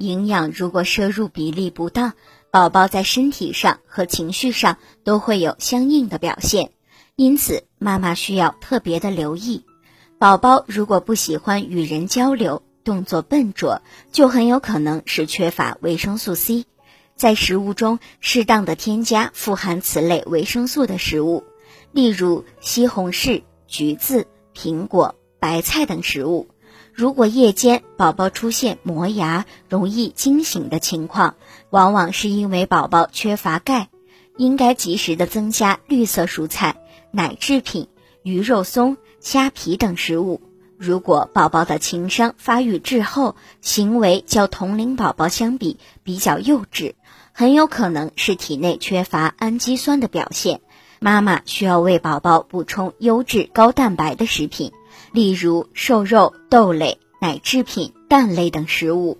营养如果摄入比例不当，宝宝在身体上和情绪上都会有相应的表现。因此，妈妈需要特别的留意。宝宝如果不喜欢与人交流，动作笨拙，就很有可能是缺乏维生素 C。在食物中适当的添加富含此类维生素的食物，例如西红柿、橘子、苹果、白菜等食物。如果夜间宝宝出现磨牙、容易惊醒的情况，往往是因为宝宝缺乏钙，应该及时的增加绿色蔬菜、奶制品、鱼肉松、虾皮等食物。如果宝宝的情商发育滞后，行为较同龄宝宝相比比较幼稚，很有可能是体内缺乏氨基酸的表现。妈妈需要为宝宝补充优质高蛋白的食品，例如瘦肉、豆类、奶制品、蛋类等食物。